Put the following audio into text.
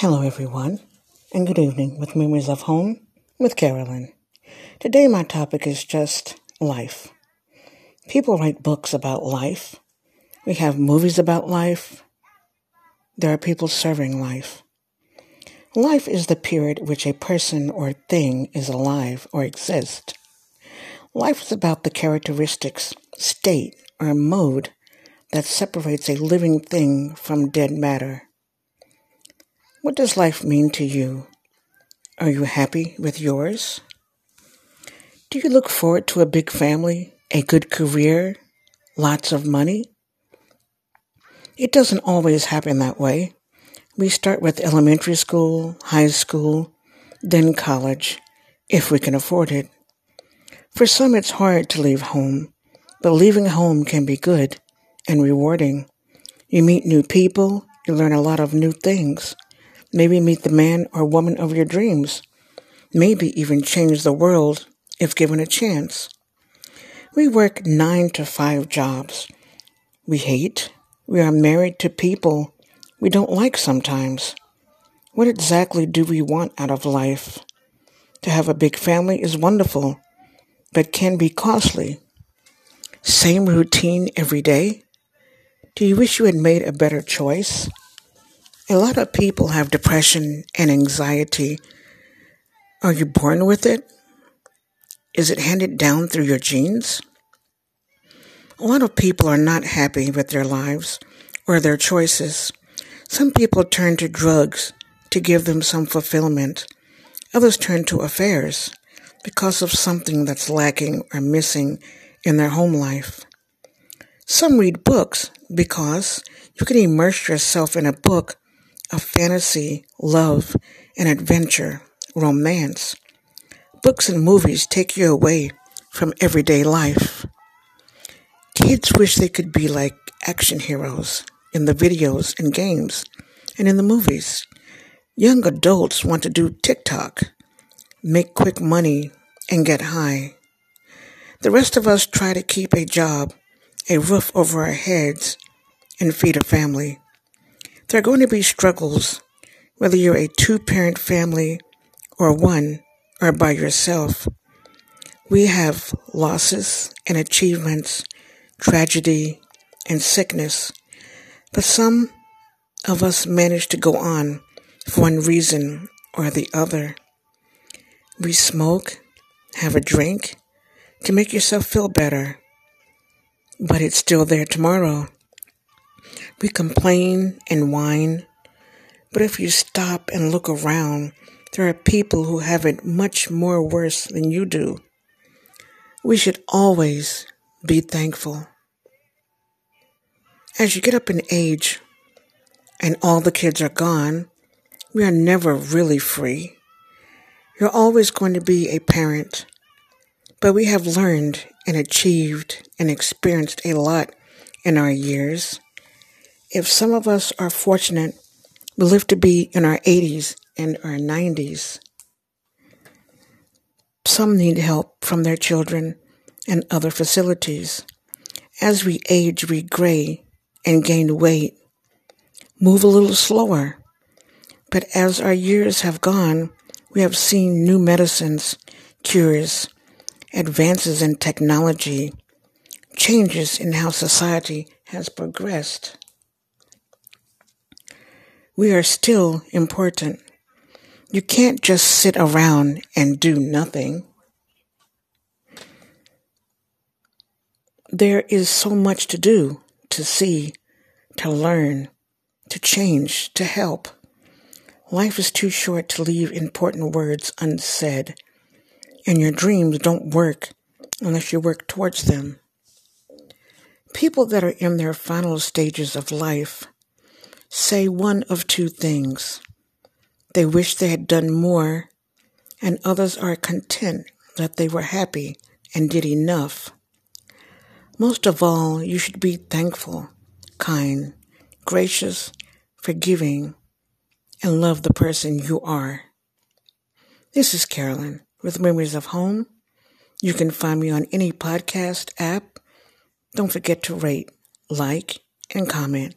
Hello, everyone, and good evening with Memories of Home with Carolyn. Today, my topic is just life. People write books about life. We have movies about life. There are people serving life. Life is the period which a person or thing is alive or exists. Life is about the characteristics, state, or mode that separates a living thing from dead matter. What does life mean to you? Are you happy with yours? Do you look forward to a big family, a good career, lots of money? It doesn't always happen that way. We start with elementary school, high school, then college, if we can afford it. For some, it's hard to leave home, but leaving home can be good and rewarding. You meet new people, you learn a lot of new things. Maybe meet the man or woman of your dreams. Maybe even change the world if given a chance. We work nine to five jobs. We hate. We are married to people we don't like sometimes. What exactly do we want out of life? To have a big family is wonderful, but can be costly. Same routine every day? Do you wish you had made a better choice? A lot of people have depression and anxiety. Are you born with it? Is it handed down through your genes? A lot of people are not happy with their lives or their choices. Some people turn to drugs to give them some fulfillment. Others turn to affairs because of something that's lacking or missing in their home life. Some read books because you can immerse yourself in a book of fantasy, love, and adventure, romance. Books and movies take you away from everyday life. Kids wish they could be like action heroes in the videos and games and in the movies. Young adults want to do TikTok, make quick money, and get high. The rest of us try to keep a job, a roof over our heads, and feed a family. There are going to be struggles, whether you're a two parent family or one or by yourself. We have losses and achievements, tragedy and sickness, but some of us manage to go on for one reason or the other. We smoke, have a drink to make yourself feel better, but it's still there tomorrow. We complain and whine, but if you stop and look around, there are people who have it much more worse than you do. We should always be thankful. As you get up in age and all the kids are gone, we are never really free. You're always going to be a parent, but we have learned and achieved and experienced a lot in our years. If some of us are fortunate, we live to be in our 80s and our 90s. Some need help from their children and other facilities. As we age, we gray and gain weight, move a little slower. But as our years have gone, we have seen new medicines, cures, advances in technology, changes in how society has progressed we are still important. You can't just sit around and do nothing. There is so much to do, to see, to learn, to change, to help. Life is too short to leave important words unsaid, and your dreams don't work unless you work towards them. People that are in their final stages of life say one of two things. They wish they had done more, and others are content that they were happy and did enough. Most of all, you should be thankful, kind, gracious, forgiving, and love the person you are. This is Carolyn with Memories of Home. You can find me on any podcast app. Don't forget to rate, like, and comment.